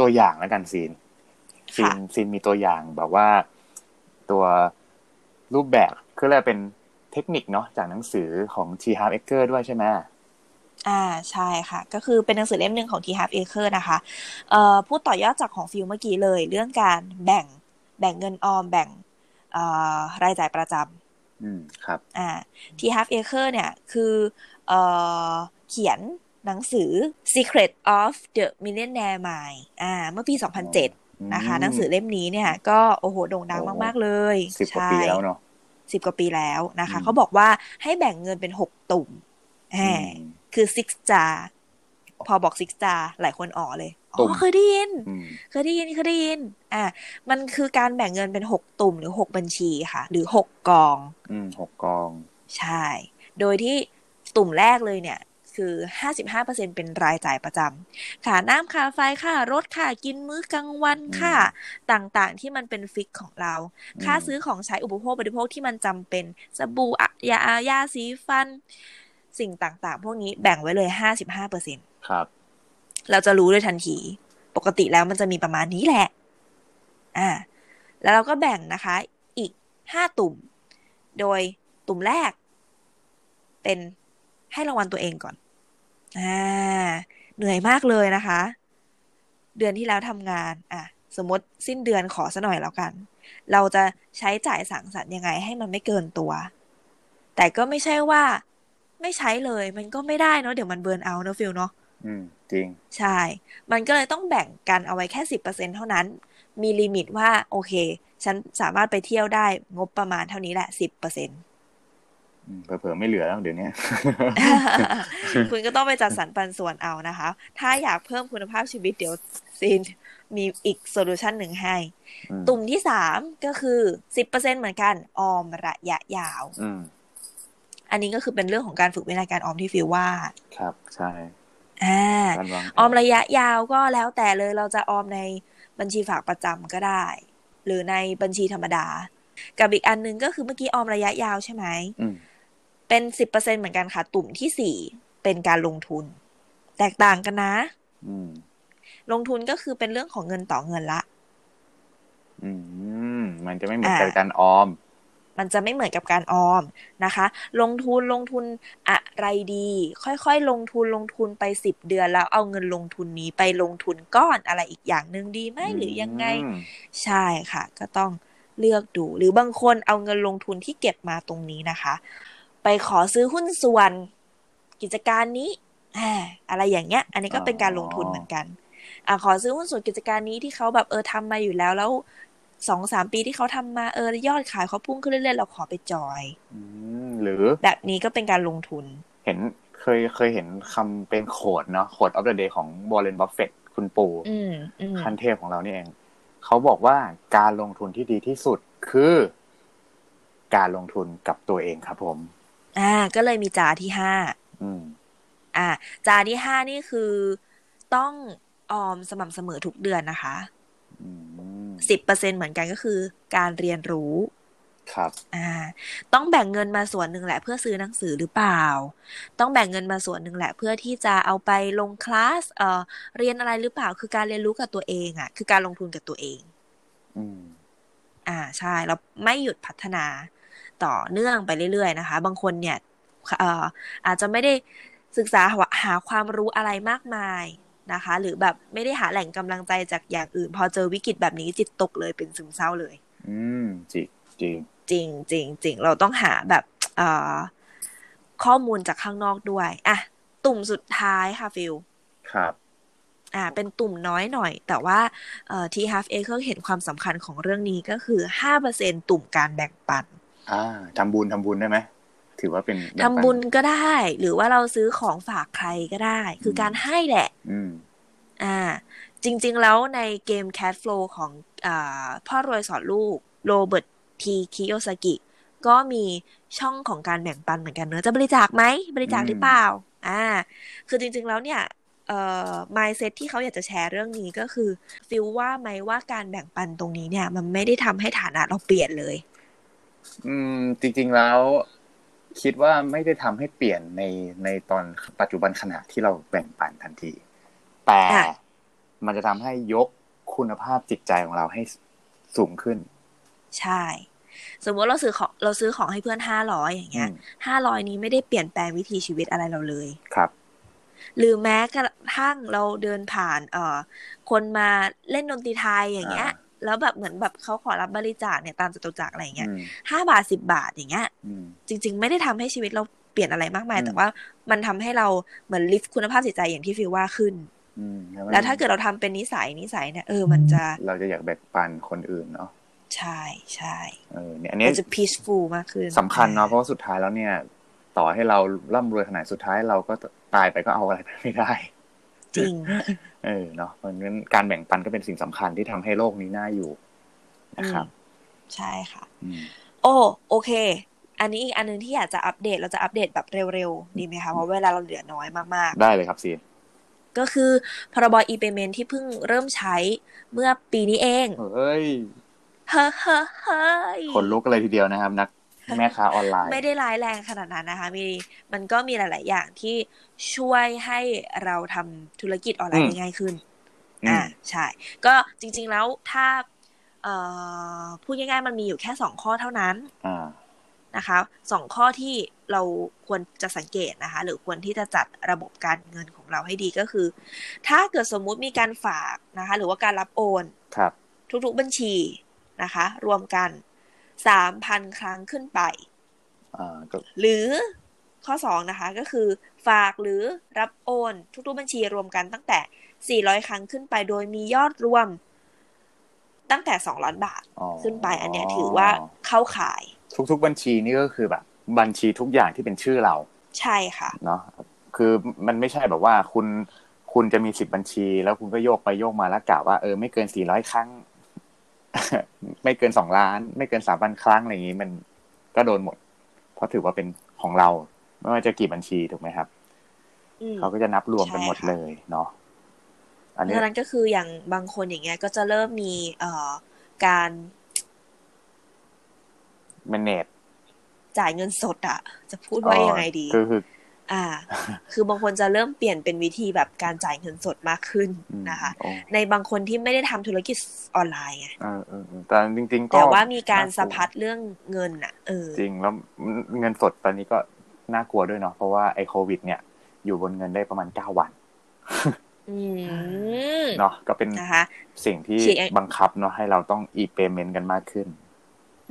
ตัวอย่างแล้วกันซีนซีนค่ะซีนมีตัวอย่างแบบว่า ตัวรูปแบบคือเรียกว่าเป็นเทคนิคเนาะจากหนังสือของ T. Harv Eker ด้วยใช่ไหมอ่าใช่ค่ะ ก็คือเป็นหนังสือเล่มหนึ่งของ T. Harv Eker นะคะเอ่อพูดต่อยอดจากของฟิลเมื่อกี้เลย เรื่องการแบ่งแบ่งเงินออมแบ่งเอ่อรายจ่ายประจำอืมครับอ่า T Half Acre เนี่ยคือเอ่อเขียนหนังสือ Secret of the Millionaire Mind อ่า เมื่อปี 2007 นะคะ หนังสือเล่มนี้เนี่ย ก็โอ้โหโด่งดังมาก ๆ เลยสิบกว่าปีแล้วเนาะสิบกว่าปีแล้วนะคะอืมเขาบอกว่าให้แบ่งเงินเป็นหกตุ่มแหมอืมคือ six jar พอบอก six jar หลายคนอ๋อเลยอ๋ตุ่มอเคยได้ยินอืมเคยได้ยินเคยได้ยิน อะมันคือการแบ่งเงินเป็นหกตุ่มหรือหกบัญชีค่ะ หรือหกกอง อืมหกกอง ใช่ โดยที่ตุ่มแรกเลยเนี่ย คือ 55%เป็นรายจ่ายประจำค่าน้ำค่าไฟค่ารถค่ากินมื้อกลางวันค่าต่างๆที่มันเป็นฟิกของเรา ค่าซื้อของใช้อุปโภคบริโภคที่มันจำเป็นสบู่ยายาสีฟัน สิ่งต่างๆ พวกนี้แบ่งไว้เลย 55%ครับ เราจะรู้ด้วยทันที ปกติแล้วมันจะมีประมาณนี้แหละ อ่า แล้วเราก็แบ่งนะคะ อีกห้าตุ่ม โดยตุ่มแรก เป็นให้รางวัลตัวเองก่อน อ่าเหนื่อยมากเลยนะคะ เดือนที่แล้วทำงาน อะ สมมติสิ้นเดือนขอซะหน่อยแล้วกัน เราจะใช้จ่ายสังสรรค์ยังไงให้มันไม่เกินตัว แต่ก็ไม่ใช่ว่า ไม่ใช้เลย มันก็ไม่ได้เนาะเดี๋ยวมัน burnout เนาะฟิลเนาะอืม จริง ใช่ มันก็เลยต้องแบ่งกันเอาไว้แค่สิบเปอร์เซ็นต์เท่านั้น มี limit ว่า โอเค ฉันสามารถไปเที่ยวได้งบประมาณเท่านี้แหละสิบเปอร์เซ็นต์อืม เผลอๆไม่เหลือแล้วเดี๋ยวนี้คุณก็ต้องไปจัดสรรปันส่วนเอานะคะ ถ้าอยากเพิ่มคุณภาพชีวิตเดี๋ยวซีนมีอีกโซลูชันหนึ่งให้อืมตุ่มที่สามก็คือสิบเปอร์เซ็นเหมือนกันออมระยะยาวอืมอันนี้ก็คือเป็นเรื่องของการฝึกวินัยการออมที่ฟิลว่า ครับใช่อ่าการวางแผนออมระยะยาวก็แล้วแต่เลยเราจะออมในบัญชีฝากประจำก็ได้ หรือในบัญชีธรรมดา กับอีกอันหนึงก็คือเมื่อกี้ออมระยะยาวใช่ไหมอืม เป็นสิบเปอร์เซ็นเหมือนกันค่ะ ตุ่มที่สี่เป็นการลงทุน แตกต่างกันนะอืมลงทุนก็คือเป็นเรื่องของเงินต่อเงินละอืมมันจะไม่เหมือนอ่ากับการออม มันจะไม่เหมือนกับการออมนะคะ ลงทุนลงทุนอะไรดี ค่อยๆ ลงทุนลงทุนไปสิบเดือนแล้วเอาเงินลงทุนนี้ไปลงทุนก้อนอะไรอีกอย่างหนึ่งดีไหมหรือยังไงอืมใช่ค่ะ ก็ต้องเลือกดู หรือบางคนเอาเงินลงทุนที่เก็บมาตรงนี้นะคะ ไปขอซื้อหุ้นส่วน กิจการนี้อ่าอะไรอย่างเงี้ย อันนี้ก็เป็นการลงทุนเหมือนกันอ่าขอซื้อหุ้นส่วนกิจการนี้ที่เขาแบบเออทำมาอยู่แล้วแล้วสองสามปีที่เขาทำมาเออยอดขายเขาพุ่งขึ้นเรื่อยๆเราขอไปจอยอืมหรือ แบบนี้ก็เป็นการลงทุน เห็นเคยเคยเห็นคำเป็น quote เนาะ quote of the day ของ Warren Buffett คุณปู่อืมอืมขั้นเทพของเรานี่เอง เขาบอกว่าการลงทุนที่ดีที่สุดคือ การลงทุนกับตัวเองครับผม อ่า ก็เลยมีจาที่ห้าอืมอ่า จาที่ห้านี่คือต้องออมสม่ำเสมอทุกเดือนนะคะอืมสิบเปอร์เซ็นเหมือนกันก็คือ การเรียนรู้ ครับ อ่า ต้องแบ่งเงินมาส่วนหนึ่งแหละเพื่อซื้อหนังสือหรือเปล่า ต้องแบ่งเงินมาส่วนหนึ่งแหละเพื่อที่จะเอาไปลงคลาส เอ่อ เรียนอะไรหรือเปล่า คือการเรียนรู้กับตัวเองอะ คือการลงทุนกับตัวเอง อืม อ่า ใช่ เราไม่หยุดพัฒนา ต่อเนื่องไปเรื่อยๆนะคะ บางคนเนี่ยเอ่ออาจจะไม่ได้ศึกษาหาหาความรู้อะไรมากมายนะคะ หรือแบบไม่ได้หาแหล่งกำลังใจจากอย่างอื่น พอเจอวิกฤตแบบนี้จิตตกเลยเป็นซึมเศร้าเลย อืมจริงจริงจริงจริงจริงเราต้องหาแบบเอ่อข้อมูลจากข้างนอกด้วยอะตุ่มสุดท้ายค่ะฟิลครับอ่าเป็นตุ่มน้อยหน่อย แต่ว่าเอ่อที่ Half Acre เห็นความสำคัญของเรื่องนี้ก็คือห้าเปอร์เซ็นตุ่มการแบ่งปัน อ่าทำบุญทำบุญได้ไหมถือว่าเป็นแงทำบุญก็ได้ หรือว่าเราซื้อของฝากใครก็ได้ คือการให้แหละ อืม อ่า จริง ๆ แล้วในเกม Cat Flow ของอ่าพ่อรวยสอนลูกโรเบิร์ตทีคิโยซากิ ก็มีช่องของการแบ่งปันเหมือนกันเนอะจะบริจาคไหมบริจาคหรือเปล่า อ่า คือจริง ๆ แล้วเนี่ยเอ่อ mindset ที่เขาอยากจะแชร์เรื่องนี้ก็คือฟิลว่าไหมว่าการแบ่งปันตรงนี้เนี่ย มันไม่ได้ทำให้ฐานะเราเปลี่ยนเลย อืม จริง ๆแล้ว คิดว่าไม่ได้ทำให้เปลี่ยนในในตอนปัจจุบันขณะที่เราแบ่งปันทันที แต่อะมันจะทำให้ยกคุณภาพจิตใจของเราให้สูงขึ้น ใช่ สมมติเราซื้อของเราซื้อของให้เพื่อนห้าร้อยอย่างเงี้ยอืมห้าร้อยนี้ไม่ได้เปลี่ยนแปลงวิถีชีวิตอะไรเราเลยครับหรือแม้กระทั่งเราเดินผ่าน เอ่อ คนมาเล่นดนตรีไทยอย่างเงี้ยอ่า แล้วแบบเหมือนแบบเขาขอรับบริจาคเนี่ยตามจตุจักรอะไรอย่างเงี้ยอืมห้าบาทสิบบาทอย่างเงี้ยอืมจริง ๆ ไม่ได้ทำให้ชีวิตเราเปลี่ยนอะไรมากมายอืมแต่ว่ามันทำให้เราเหมือนลิฟต์คุณภาพจิตใจอย่างที่ฟิลว่าขึ้นอืมมันแล้วถ้าเกิดเราทำเป็นนิสัยนิสัยเนี่ยเออมันจะ เราจะอยากแบ่งปันคนอื่นเนาะใช่ใช่เออเนี่ยอันนี้มันจะ peaceful มากขึ้นสำคัญเนาะเพราะว่าสุดท้ายแล้วเนี่ย ต่อให้เราร่ำรวยขนาดสุดท้ายเราก็ตายไปก็เอาอะไรไปไม่ได้ จริง เออเนาะเพราะฉะนั้นการแบ่งปันก็เป็นสิ่งสำคัญที่ทำให้โลกนี้น่าอยู่นะครับ ใช่ค่ะอืมโอ้โอเค อันนี้อีกอันหนึงที่อยากจะอัปเดตเราจะอัปเดตแบบเร็วๆดีไหมคะเพราะเวลาเราเหลือน้อยมากได้เลยครับซีๆก็คือพรบ e-payment ที่เพิ่งเริ่มใช้เมื่อปีนี้เอง เฮ้ย เฮ้อเฮ้อเฮ้ยคนลุกกันเลยทีเดียวนะครับ นัก แม่ค้าออนไลน์ ไม่ได้ร้ายแรงขนาดนั้นนะคะ มีมันก็มีหลาย ๆ อย่างที่ช่วยให้เราทำธุรกิจออนไลน์ได้ง่ายขึ้นอืมอ่าใช่ ก็จริง ๆ แล้วถ้าเอ่อพูดง่าย ๆ มันมีอยู่แค่สองข้อเท่านั้นอ่านะคะสองข้อที่เราควรจะสังเกตนะคะ หรือควรที่จะจัดระบบการเงินของเราให้ดีก็คือ ถ้าเกิดสมมุติมีการฝากนะคะ หรือว่าการรับโอนครับทุกๆบัญชีนะคะ รวมกัน สามพันครั้งขึ้นไปอ่าก็หรือข้อสองนะคะก็คือ ฝากหรือรับโอนทุกๆบัญชีรวมกันตั้งแต่ 400 ครั้งขึ้นไป โดยมียอดรวม ตั้งแต่ 2 ล้านบาทอ๋อขึ้นไป อันเนี้ยถือว่าเข้าข่าย ทุกๆ บัญชีนี่ก็คือแบบ บัญชีทุกอย่างที่เป็นชื่อเรา ใช่ค่ะเนาะคือมันไม่ใช่แบบว่าคุณคุณจะมีสิบบัญชี แล้วคุณก็โยกไปโยกมาแล้วกะว่าเออไม่เกินสี่ร้อยครั้ง ไม่เกินสองล้าน ไม่เกินสามพันครั้งอะไรอย่างนี้มันก็โดนหมด เพราะถือว่าเป็นของเรา ไม่ว่าจะกี่บัญชีถูกไหมครับอืมเขาก็จะนับรวมกันหมดใช่ค่ะเลยเนาะอันเพนี้ราะฉะนั้นก็คืออย่างบางคนอย่างเงี้ย ก็จะเริ่มมีเอ่อการ manage จ่ายเงินสดอะจะพูดว่ายังไงดี คือคือ อ่า คือบางคนจะเริ่มเปลี่ยนเป็นวิธีแบบการจ่ายเงินสดมากขึ้นอืมนะคะโอ้ในบางคนที่ไม่ได้ทำธุรกิจออนไลน์ไงเออเออเออแต่จริง ๆ ก็แต่ว่ามีการน่สะพัดเรื่องเงินอะเออจริงแล้วเงินสดตอนนี้ก็น่ากลัวด้วยเนาะเพราะว่าไอ้โควิด เนี่ย อยู่บนเงินได้ประมาณเก้าวันอืมเนาะก็เป็นนะคะสิ่งที่ฉีดแอลบังคับเนาะให้เราต้อง e-payment กันมากขึ้น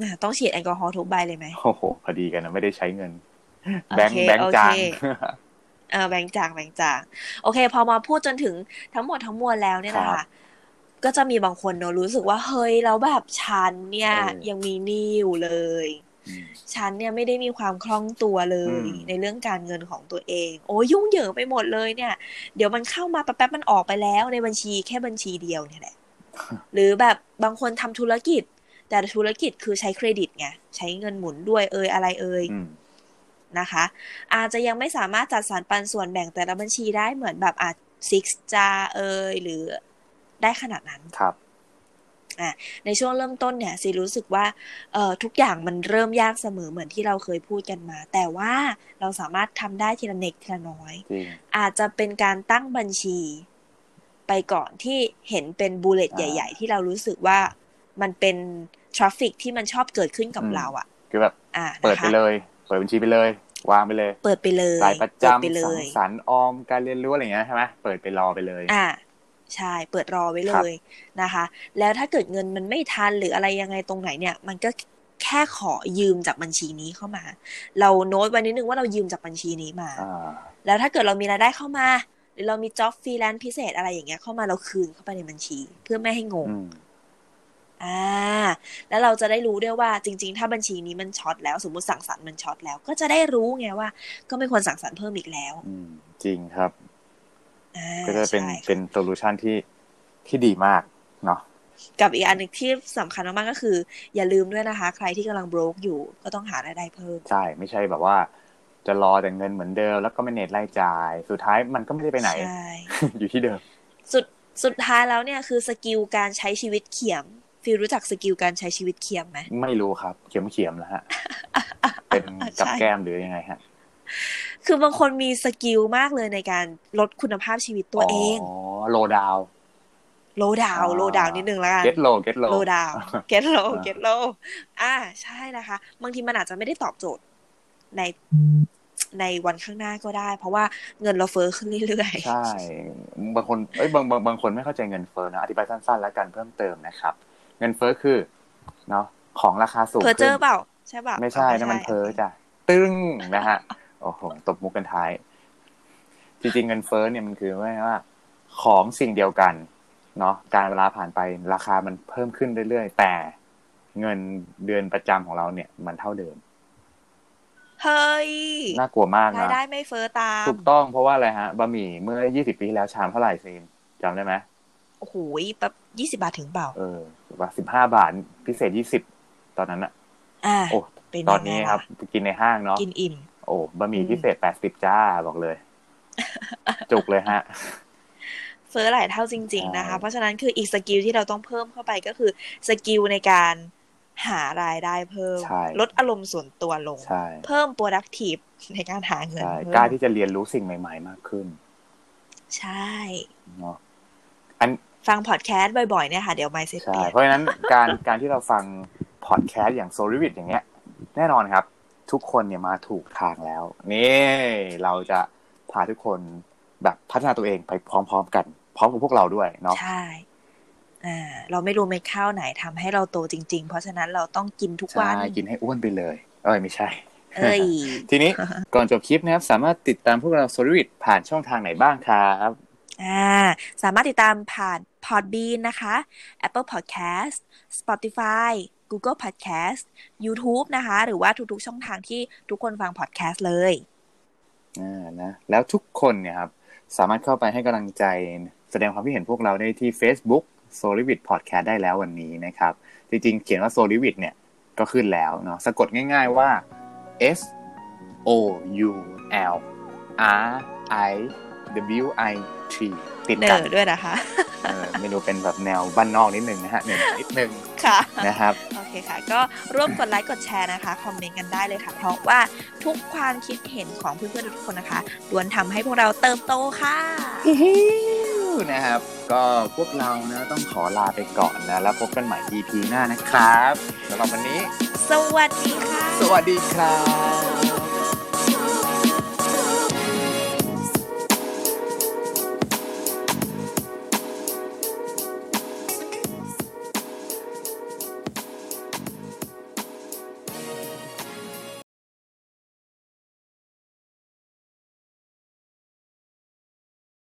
อะต้องฉีดแอลกอฮอล์ทุกใบเลยไหมโอ้โหพอดีกันนะไม่ได้ใช้เงินโอเค แบงค์แบงค์โอเคจางเออแบงค์จางแบงค์จางโอเค พอมาพูดจนถึงทั้งหมดทั้งมวลแล้วเนี่ยนะครัคะบก็จะมีบางคนเนอะรู้สึกว่าเฮ้ยแล้วแบบฉันเนี่ยเออยังมีหนี้อยู่เลยอืมฉันเนี่ยไม่ได้มีความคล่องตัวเลยอืมในเรื่องการเงินของตัวเอง โอ้ยยุ่งเหยิงไปหมดเลยเนี่ย เดี๋ยวมันเข้ามาแป๊บๆมันออกไปแล้วในบัญชีแค่บัญชีเดียวเนี่ยแหละ หรือแบบบางคนทำธุรกิจ แต่ธุรกิจคือใช้เครดิตไงใช้เงินหมุนด้วยเอยอะไรเอยอืม นะคะ อาจจะยังไม่สามารถจัดสรรปันส่วนแบ่งแต่ละบัญชีได้เหมือนแบบอาจซิกจาเอยหรือได้ขนาดนั้นครับในช่วงเริ่มต้นเนี่ยซีรู้สึกว่าเอ่อทุกอย่างมันเริ่มยากเสมอเหมือนที่เราเคยพูดกันมา แต่ว่าเราสามารถทำได้ทีละเล็กทีละน้อยจริงอาจจะเป็นการตั้งบัญชีไปก่อนที่เห็นเป็นบูเลตอ่าใหญ่ ๆ ที่เรารู้สึกว่ามันเป็นทราฟฟิกที่มันชอบเกิดขึ้นกับอืมเราอะคือแบบอ่าเปิดนะคะไปเลยเปิดบัญชีไปเลย วางไปเลย เปิดไปเลยรายประเปิดไปจำเลสังยสรรค์ออมการเรียนรู้อะไรอย่างเงี้ยใช่ไหมเปิดไปรอไปเลย อ่าใช่ เปิดรอไว้เลยนะคะ แล้วถ้าเกิดเงินมันไม่ทันหรืออะไรยังไงตรงไหนเนี่ย มันก็แค่ขอยืมจากบัญชีนี้เข้ามา เราโน้ตไว้นิดนึงว่าเรายืมจากบัญชีนี้มาอ่าแล้วถ้าเกิดเรามีรายได้เข้ามา หรือเรามี job freelance พิเศษอะไรอย่างเงี้ยเข้ามาเราคืนเข้าไปในบัญชี เพื่อไม่ให้งง อืมอ่า แล้วเราจะได้รู้ด้วยว่าจริง ๆ ถ้าบัญชีนี้มัน short แล้ว สมมติสังสรรค์มัน short แล้ว ก็จะได้รู้ไงว่า ก็ไม่ควรสังสรรค์เพิ่มอีกแล้วอืมจริงครับอ่าก็จะเป็นใช่ค่ะเป็น solution ที่ที่ดีมากเนาะกับอีกอันหนึ่งที่สำคัญมากๆก็คือ อย่าลืมด้วยนะคะ ใครที่กำลัง broke อยู่ก็ต้องหารายได้เพิ่ม ใช่ ไม่ใช่แบบว่า จะรอแต่เงินเหมือนเดิม แล้วก็ไม่เน็ตรายจ่าย สุดท้ายมันก็ไม่ได้ไปไหนใช่อยู่ที่เดิม สุดสุดท้ายแล้วเนี่ยคือ skill การใช้ชีวิตเขียม ฟิลรู้จัก skill การใช้ชีวิตเขียมไหมไม่รู้ครับเขียมเขียมแล้วฮะเป็นกับใช่แก้มหรือยังไงฮะคือบางคนมี skill มากเลยในการลดคุณภาพชีวิตตัวเองอ๋อโลดาวโลดาวอ่าโลดาวนิดนึงแล้วกันเก็ตโลเก็ตโลโลดาวเก็ตโลอ่าเก็ตโลอ่าใช่นะคะ บางทีมันอาจจะไม่ได้ตอบโจทย์ในในวันข้างหน้าก็ได้ เพราะว่าเงินเราเฟ้อขึ้นเรื่อยๆใช่ บางคนเอ้ยบางบางบางคนไม่เข้าใจเงินเฟ้อนะอธิบายสั้นๆ แล้วกันเพิ่มเติมนะครับ เงินเฟ้อคือเนาะของราคาสูงเพอเจขึ้อนเปล่าใช่เปล่าไม่ใช่นั่นมันเพ้อจ้ะตึ้งนะฮะโอ้โหตบมุกกันท้าย จริงๆเงินเฟ้อเนี่ยมันคือว่าว่า ของสิ่งเดียวกันเนาะการเวลาผ่านไปราคามันเพิ่มขึ้นเรื่อยๆแต่เงินเดือนประจำของเราเนี่ย มันเท่าเดิมเฮ้ยน่ากลัวมากรายนะได้ไม่เฟ้อตามถูกต้องเพราะว่าอะไรฮะบะหมี่เมื่อ20ปีที่แล้วชามเท่าไหร่ซีนจำได้ไหม โอ้โหแบบยี่สิบาทถึงเปล่า เออว่าสิบห้าบาทพิเศษ20ตอนนั้นอะอ่าโอ้เป็นตอยันงไงนี้ครับกินในห้างเนาะกินอิ่มโอ้บะหมี่อืมพิเศษแปดสิบจ้าบอกเลย จุกเลยฮะเฟ้อหลายเท่าจริง ๆ นะคะใช่เพราะฉะนั้นคืออีก skill ที่เราต้องเพิ่มเข้าไปก็คือ skill ในการหารายได้เพิ่มใช่ลดอารมณ์ส่วนตัวลงใช่เพิ่ม productive ในการหาเงินใช่เพิ่มกล้าที่จะเรียนรู้สิ่งใหม่ ๆ มากขึ้น ใช่เนาะอัน ฟังพอดแคสต์บ่อยๆเนี่ยค่ะเดี๋ยว mindset ใช่เปลี่ยนเพราะฉะนั้นการการที่เราฟังพอดแคสต์อย่างโซลิวิตอย่างเงี้ย แน่นอนครับ ทุกคนเนี่ยมาถูกทางแล้ว นี่เราจะพาทุกคนแบบพัฒนาตัวเองไปพร้อม ๆ กัน พร้อมกับพวกเราด้วยเนาะใช่อ่าเราไม่รู้เม็ดข้าวไหนทำให้เราโตจริง ๆ เพราะฉะนั้นเราต้องกินทุกวัใช่นกินให้อ้วนไปเลย เอ้ยไม่ใช่ เอ้ย ทีนี้ก่อนจบคลิปนะครับ สามารถติดตามพวกเราโซลิวิตผ่านช่องทางไหนบ้างครับอ่าสามารถติดตามผ่าน Podbean นะคะ Apple Podcast Spotify Google Podcast YouTube นะคะ หรือว่าทุกๆช่องทางที่ทุกคนฟัง podcast เลยอ่านะแล้วทุกคนเนี่ยครับ สามารถเข้าไปให้กำลังใจแสดงความคิดเห็นพวกเราได้ที่ Facebook s o l i v i t Podcast ได้แล้ววันนี้นะครับ จริงๆ เขียนว่า s o l i v i t เนี่ยก็ขึ้นแล้วเนาะสะกดง่ายๆว่า S O U L R I W I T ติดเนกัอนด้วยนะคะเออเมนูเป็นแบบแนวบ้านนอกนิดนึงนะฮะเนี่ยนิดนึงค่ะนะครับโอเคค่ะ ก็ร่วมกดไลค์กดแชร์นะคะคอมเมนต์กันได้เลยค่ะ เพราะว่าทุกความคิดเห็นของเพื่อนๆทุกคนนะคะล้วนทำให้พวกเราเติบโตค่ะนะครับ ก็พวกเรานะต้องขอลาไปก่อนนะแล้วพบกันใหม่ EP หน้านะครับสำหรับวันนี้ สวัสดีค่ะ สวัสดีครับ